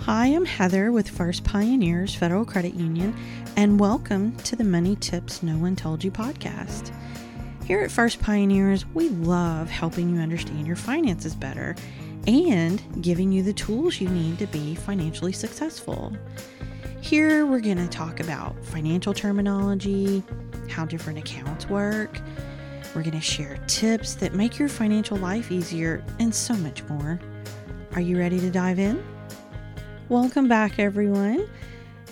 Hi, I'm Heather with First Pioneers Federal Credit Union, and welcome to the Money Tips No One Told You podcast. Here at First Pioneers, we love helping you understand your finances better and giving you the tools you need to be financially successful. Here, we're going to talk about financial terminology, how different accounts work. We're going to share tips that make your financial life easier, and so much more. Are you ready to dive in? Welcome back, everyone.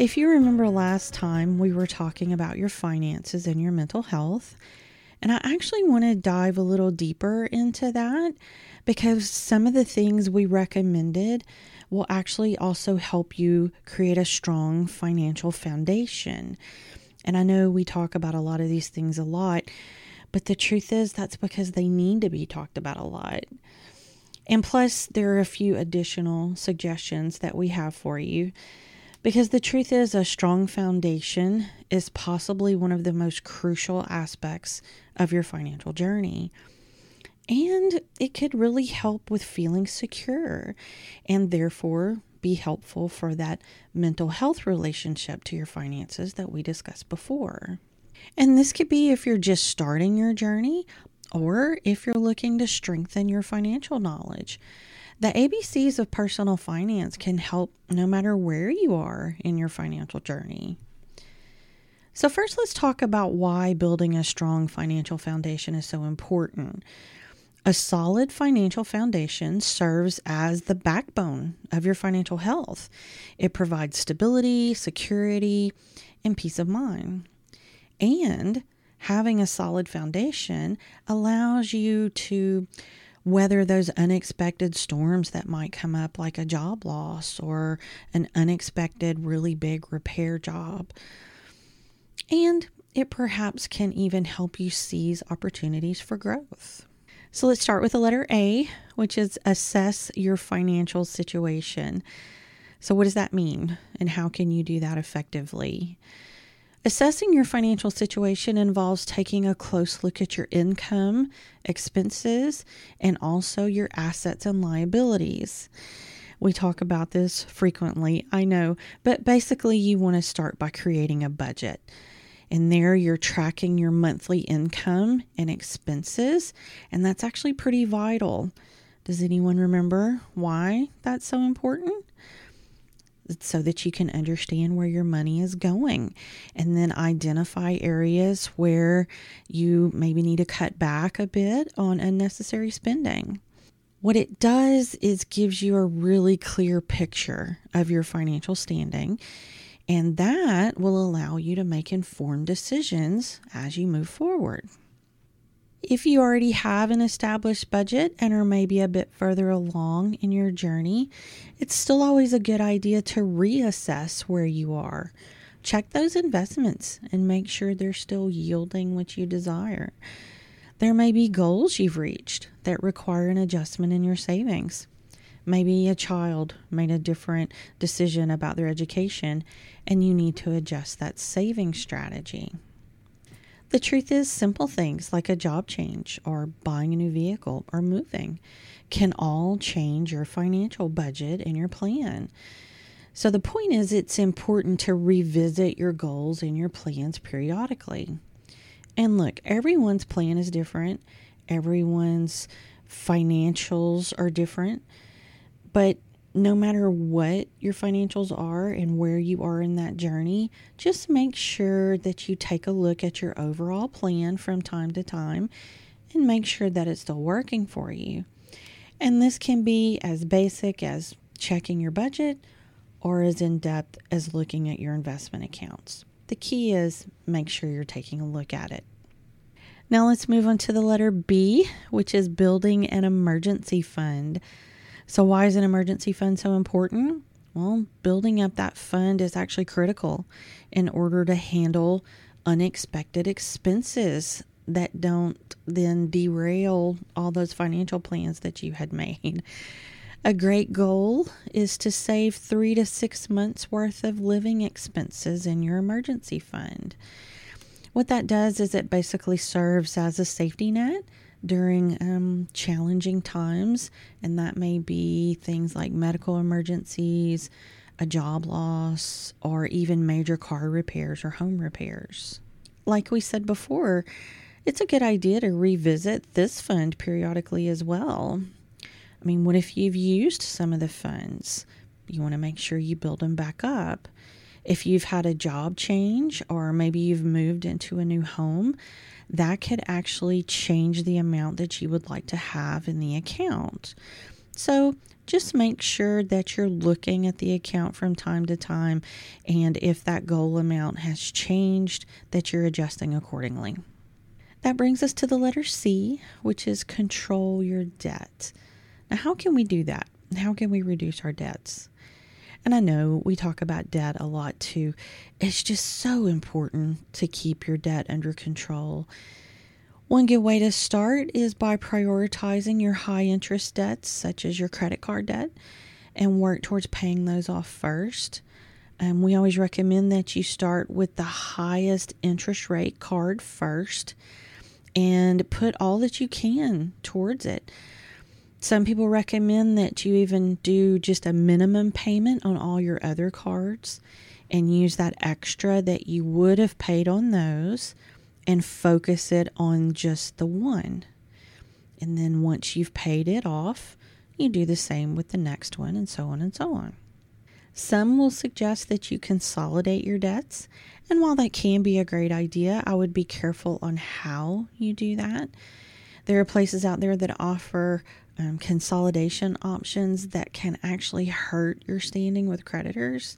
If you remember last time, we were talking about your finances and your mental health. And I actually want to dive a little deeper into that because some of the things we recommended will actually also help you create a strong financial foundation. And I know we talk about a lot of these things a lot, but the truth is that's because they need to be talked about a lot. And plus, there are a few additional suggestions that we have for you. Because the truth is, a strong foundation is possibly one of the most crucial aspects of your financial journey. And it could really help with feeling secure and therefore be helpful for that mental health relationship to your finances that we discussed before. And this could be if you're just starting your journey or if you're looking to strengthen your financial knowledge. The ABCs of personal finance can help no matter where you are in your financial journey. So, first, let's talk about why building a strong financial foundation is so important. A solid financial foundation serves as the backbone of your financial health. It provides stability, security, and peace of mind. And having a solid foundation allows you to weather those unexpected storms that might come up, like a job loss or an unexpected, really big repair job. And it perhaps can even help you seize opportunities for growth. So let's start with the letter A, which is assess your financial situation. So, what does that mean, and how can you do that effectively? Assessing your financial situation involves taking a close look at your income, expenses, and also your assets and liabilities. We talk about this frequently, I know, but basically, you want to start by creating a budget. And there you're tracking your monthly income and expenses, and that's actually pretty vital. Does anyone remember why that's so important? So that you can understand where your money is going and then identify areas where you maybe need to cut back a bit on unnecessary spending. What it does is gives you a really clear picture of your financial standing and that will allow you to make informed decisions as you move forward. If you already have an established budget and are maybe a bit further along in your journey, it's still always a good idea to reassess where you are. Check those investments and make sure they're still yielding what you desire. There may be goals you've reached that require an adjustment in your savings. Maybe a child made a different decision about their education and you need to adjust that saving strategy. The truth is, simple things like a job change or buying a new vehicle or moving can all change your financial budget and your plan. So, the point is, it's important to revisit your goals and your plans periodically. And look, everyone's plan is different, everyone's financials are different, but no matter what your financials are and where you are in that journey, just make sure that you take a look at your overall plan from time to time and make sure that it's still working for you. And this can be as basic as checking your budget or as in depth as looking at your investment accounts. The key is make sure you're taking a look at it. Now let's move on to the letter B, which is building an emergency fund. So, why is an emergency fund so important? Well, building up that fund is actually critical in order to handle unexpected expenses that don't then derail all those financial plans that you had made. A great goal is to save three to six months worth of living expenses in your emergency fund. What that does is it basically serves as a safety net during um, challenging times, and that may be things like medical emergencies, a job loss, or even major car repairs or home repairs. Like we said before, it's a good idea to revisit this fund periodically as well. I mean, what if you've used some of the funds? You want to make sure you build them back up. If you've had a job change or maybe you've moved into a new home, that could actually change the amount that you would like to have in the account. So just make sure that you're looking at the account from time to time, and if that goal amount has changed, that you're adjusting accordingly. That brings us to the letter C, which is control your debt. Now, how can we do that? How can we reduce our debts? And I know we talk about debt a lot too. It's just so important to keep your debt under control. One good way to start is by prioritizing your high interest debts, such as your credit card debt, and work towards paying those off first. And we always recommend that you start with the highest interest rate card first and put all that you can towards it. Some people recommend that you even do just a minimum payment on all your other cards and use that extra that you would have paid on those and focus it on just the one. And then once you've paid it off, you do the same with the next one and so on and so on. Some will suggest that you consolidate your debts, and while that can be a great idea, I would be careful on how you do that. There are places out there that offer um, consolidation options that can actually hurt your standing with creditors.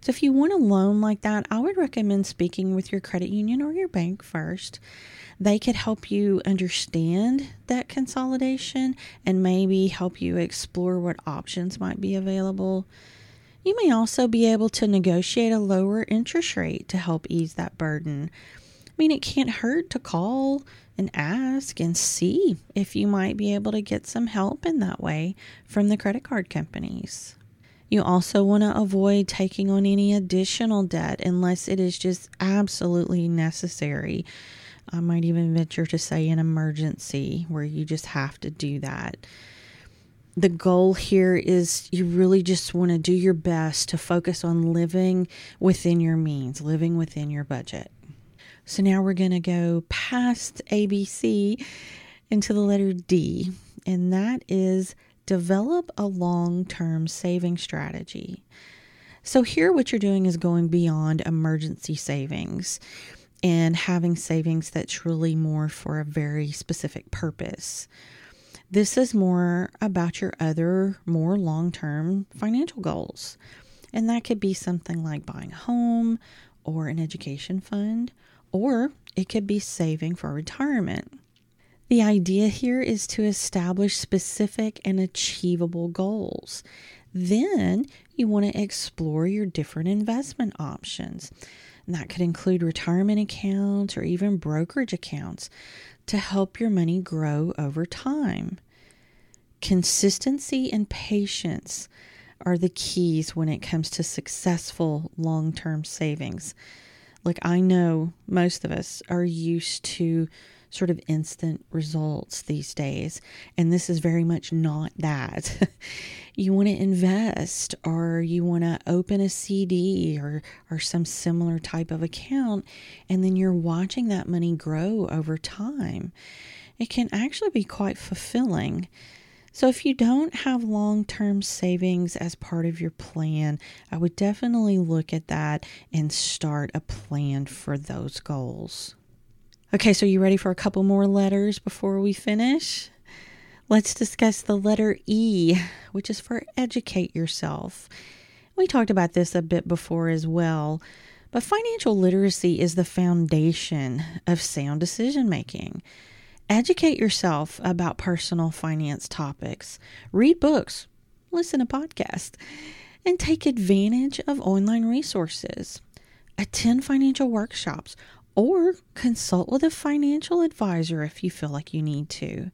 So, if you want a loan like that, I would recommend speaking with your credit union or your bank first. They could help you understand that consolidation and maybe help you explore what options might be available. You may also be able to negotiate a lower interest rate to help ease that burden. I mean, it can't hurt to call and ask and see if you might be able to get some help in that way from the credit card companies. You also want to avoid taking on any additional debt unless it is just absolutely necessary. I might even venture to say an emergency where you just have to do that. The goal here is you really just want to do your best to focus on living within your means, living within your budget. So now we're going to go past ABC into the letter D, and that is develop a long term saving strategy. So, here what you're doing is going beyond emergency savings and having savings that's really more for a very specific purpose. This is more about your other, more long term financial goals. And that could be something like buying a home or an education fund or it could be saving for retirement. The idea here is to establish specific and achievable goals. Then you want to explore your different investment options. And that could include retirement accounts or even brokerage accounts to help your money grow over time. Consistency and patience are the keys when it comes to successful long term savings. Like, I know most of us are used to sort of instant results these days, and this is very much not that. you want to invest or you want to open a CD or, or some similar type of account, and then you're watching that money grow over time. It can actually be quite fulfilling. So, if you don't have long term savings as part of your plan, I would definitely look at that and start a plan for those goals. Okay, so you ready for a couple more letters before we finish? Let's discuss the letter E, which is for educate yourself. We talked about this a bit before as well, but financial literacy is the foundation of sound decision making. Educate yourself about personal finance topics. Read books, listen to podcasts, and take advantage of online resources. Attend financial workshops or consult with a financial advisor if you feel like you need to.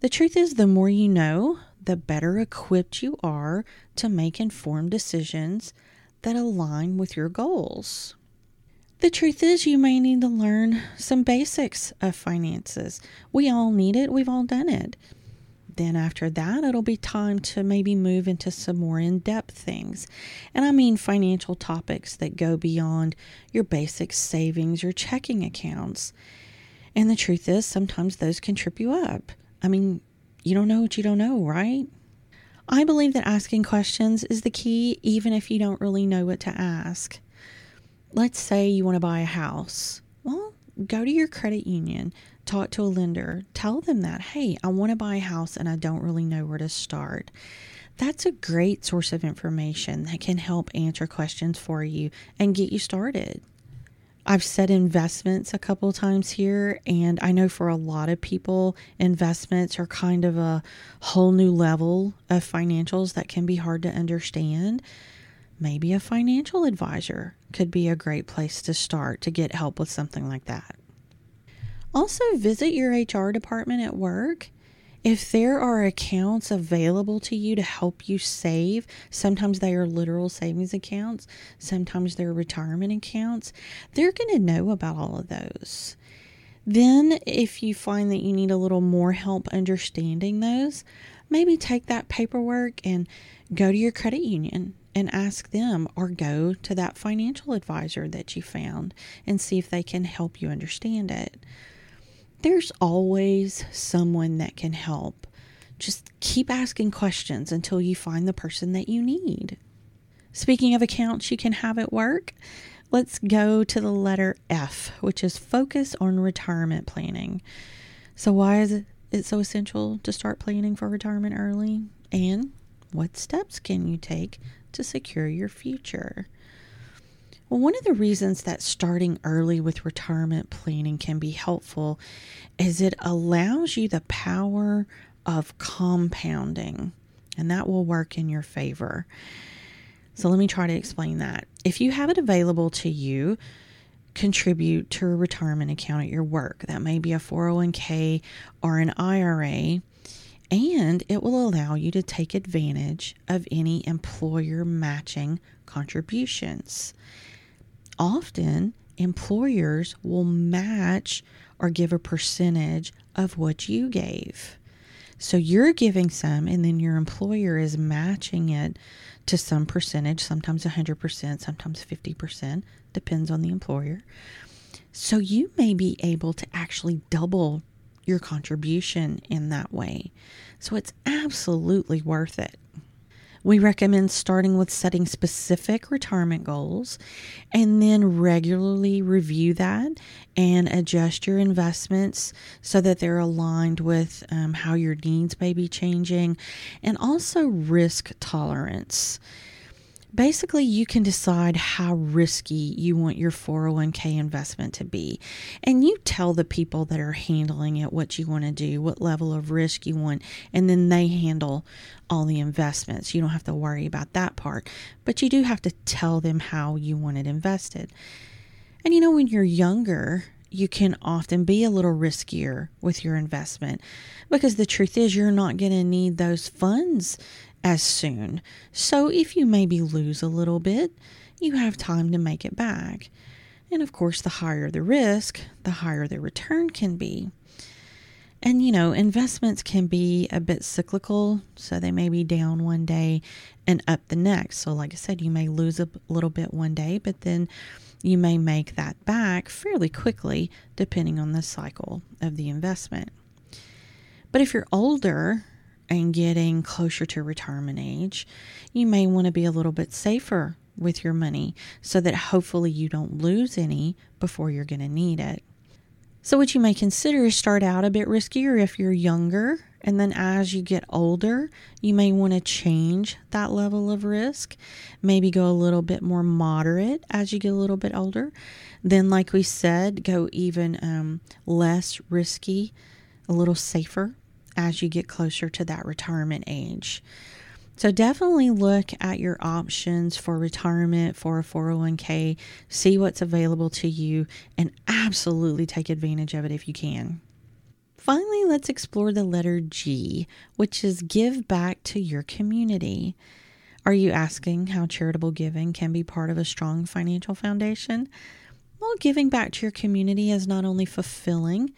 The truth is, the more you know, the better equipped you are to make informed decisions that align with your goals. The truth is, you may need to learn some basics of finances. We all need it, we've all done it. Then, after that, it'll be time to maybe move into some more in depth things. And I mean financial topics that go beyond your basic savings your checking accounts. And the truth is, sometimes those can trip you up. I mean, you don't know what you don't know, right? I believe that asking questions is the key, even if you don't really know what to ask let's say you want to buy a house. Well, go to your credit union, talk to a lender, tell them that, hey, I want to buy a house and I don't really know where to start. That's a great source of information that can help answer questions for you and get you started. I've said investments a couple times here, and I know for a lot of people, investments are kind of a whole new level of financials that can be hard to understand maybe a financial advisor could be a great place to start to get help with something like that. Also, visit your HR department at work. If there are accounts available to you to help you save, sometimes they are literal savings accounts, sometimes they're retirement accounts, they're going to know about all of those. Then, if you find that you need a little more help understanding those, maybe take that paperwork and go to your credit union and ask them or go to that financial advisor that you found and see if they can help you understand it. There's always someone that can help. Just keep asking questions until you find the person that you need. Speaking of accounts you can have at work, let's go to the letter F, which is focus on retirement planning. So, why is it so essential to start planning for retirement early? And what steps can you take to secure your future? Well, one of the reasons that starting early with retirement planning can be helpful is it allows you the power of compounding, and that will work in your favor. So, let me try to explain that. If you have it available to you, contribute to a retirement account at your work. That may be a 401k or an IRA and it will allow you to take advantage of any employer matching contributions. Often, employers will match or give a percentage of what you gave. So you're giving some, and then your employer is matching it to some percentage, sometimes 100%, sometimes 50%, depends on the employer. So you may be able to actually double your contribution in that way. So it's absolutely worth it. We recommend starting with setting specific retirement goals and then regularly review that and adjust your investments so that they're aligned with um, how your needs may be changing and also risk tolerance basically you can decide how risky you want your 401k investment to be. And you tell the people that are handling it what you want to do, what level of risk you want, and then they handle all the investments. You don't have to worry about that part, but you do have to tell them how you want it invested. And you know, when you're younger, you can often be a little riskier with your investment because the truth is you're not going to need those funds as soon. So if you maybe lose a little bit, you have time to make it back. And of course, the higher the risk, the higher the return can be. And you know, investments can be a bit cyclical, so they may be down one day and up the next. So, like I said, you may lose a little bit one day, but then you may make that back fairly quickly, depending on the cycle of the investment. But if you're older and getting closer to retirement age, you may want to be a little bit safer with your money so that hopefully you don't lose any before you're going to need it. So, what you may consider is start out a bit riskier if you're younger, and then as you get older, you may want to change that level of risk. Maybe go a little bit more moderate as you get a little bit older. Then, like we said, go even um, less risky, a little safer as you get closer to that retirement age. So definitely look at your options for retirement for a 401k, see what's available to you, and absolutely take advantage of it if you can. Finally, let's explore the letter G, which is give back to your community. Are you asking how charitable giving can be part of a strong financial foundation? Well, giving back to your community is not only fulfilling,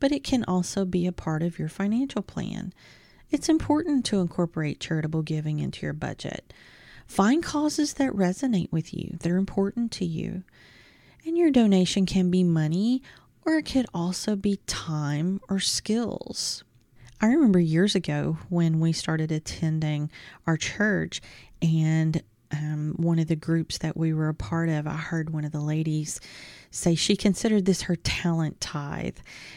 but it can also be a part of your financial plan. It's important to incorporate charitable giving into your budget. Find causes that resonate with you, they're important to you. And your donation can be money or it could also be time or skills. I remember years ago when we started attending our church and um, one of the groups that we were a part of, I heard one of the ladies say she considered this her talent tithe.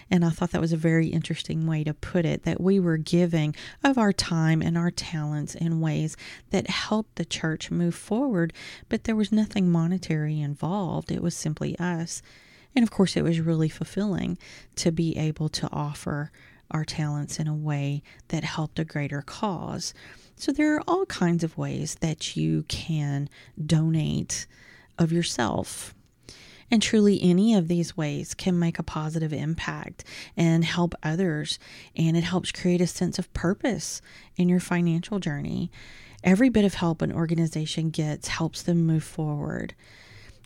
And I thought that was a very interesting way to put it that we were giving of our time and our talents in ways that helped the church move forward, but there was nothing monetary involved. It was simply us. And of course, it was really fulfilling to be able to offer our talents in a way that helped a greater cause. So there are all kinds of ways that you can donate of yourself. And truly, any of these ways can make a positive impact and help others. And it helps create a sense of purpose in your financial journey. Every bit of help an organization gets helps them move forward.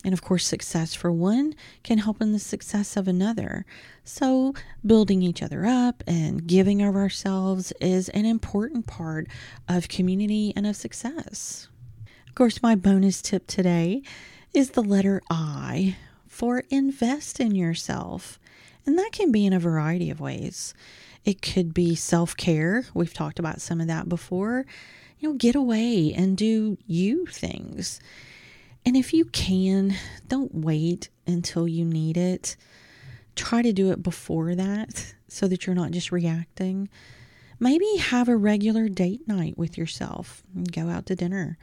And of course, success for one can help in the success of another. So, building each other up and giving of ourselves is an important part of community and of success. Of course, my bonus tip today is the letter I for invest in yourself. And that can be in a variety of ways. It could be self care. We've talked about some of that before. You know, get away and do you things. And if you can, don't wait until you need it. Try to do it before that so that you're not just reacting. Maybe have a regular date night with yourself go out to dinner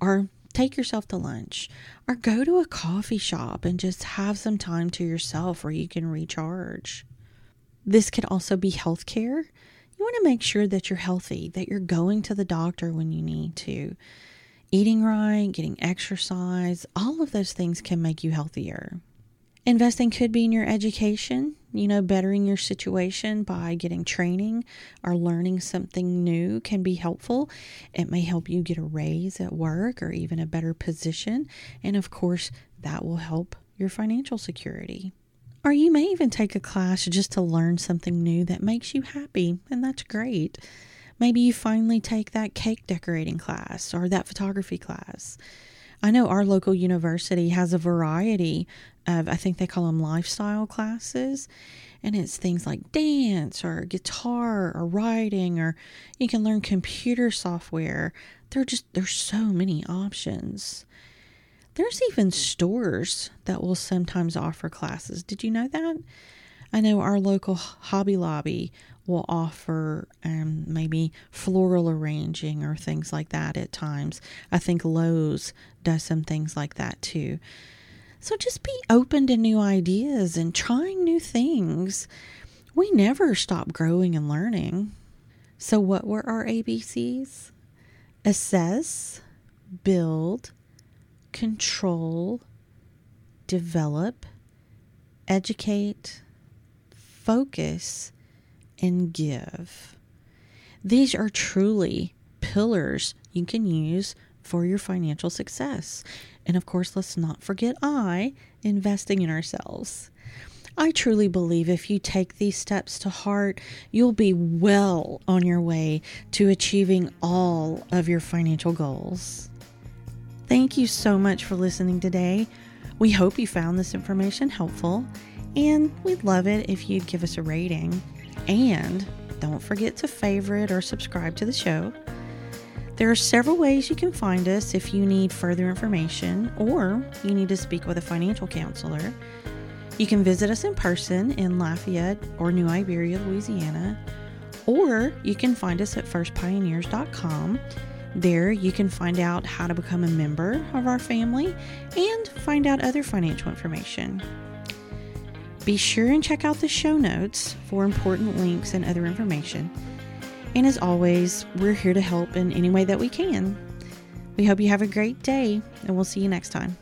or take yourself to lunch or go to a coffee shop and just have some time to yourself where you can recharge. This could also be health care. You want to make sure that you're healthy, that you're going to the doctor when you need to eating right, getting exercise, all of those things can make you healthier. Investing could be in your education, you know, bettering your situation by getting training or learning something new can be helpful. It may help you get a raise at work or even a better position. And of course, that will help your financial security. Or you may even take a class just to learn something new that makes you happy, and that's great. Maybe you finally take that cake decorating class or that photography class. I know our local university has a variety of, I think they call them lifestyle classes. And it's things like dance or guitar or writing, or you can learn computer software. There just, there's so many options. There's even stores that will sometimes offer classes. Did you know that? I know our local Hobby Lobby will offer um, maybe floral arranging or things like that at times. I think Lowe's does some things like that too. So just be open to new ideas and trying new things. We never stop growing and learning. So, what were our ABCs? Assess, build, control, develop, educate, focus, and give. These are truly pillars you can use for your financial success. And of course, let's not forget I, investing in ourselves. I truly believe if you take these steps to heart, you'll be well on your way to achieving all of your financial goals. Thank you so much for listening today. We hope you found this information helpful, and we'd love it if you'd give us a rating. And don't forget to favorite or subscribe to the show. There are several ways you can find us if you need further information or you need to speak with a financial counselor. You can visit us in person in Lafayette or New Iberia, Louisiana, or you can find us at firstpioneers.com. There, you can find out how to become a member of our family and find out other financial information. Be sure and check out the show notes for important links and other information. And as always, we're here to help in any way that we can. We hope you have a great day, and we'll see you next time.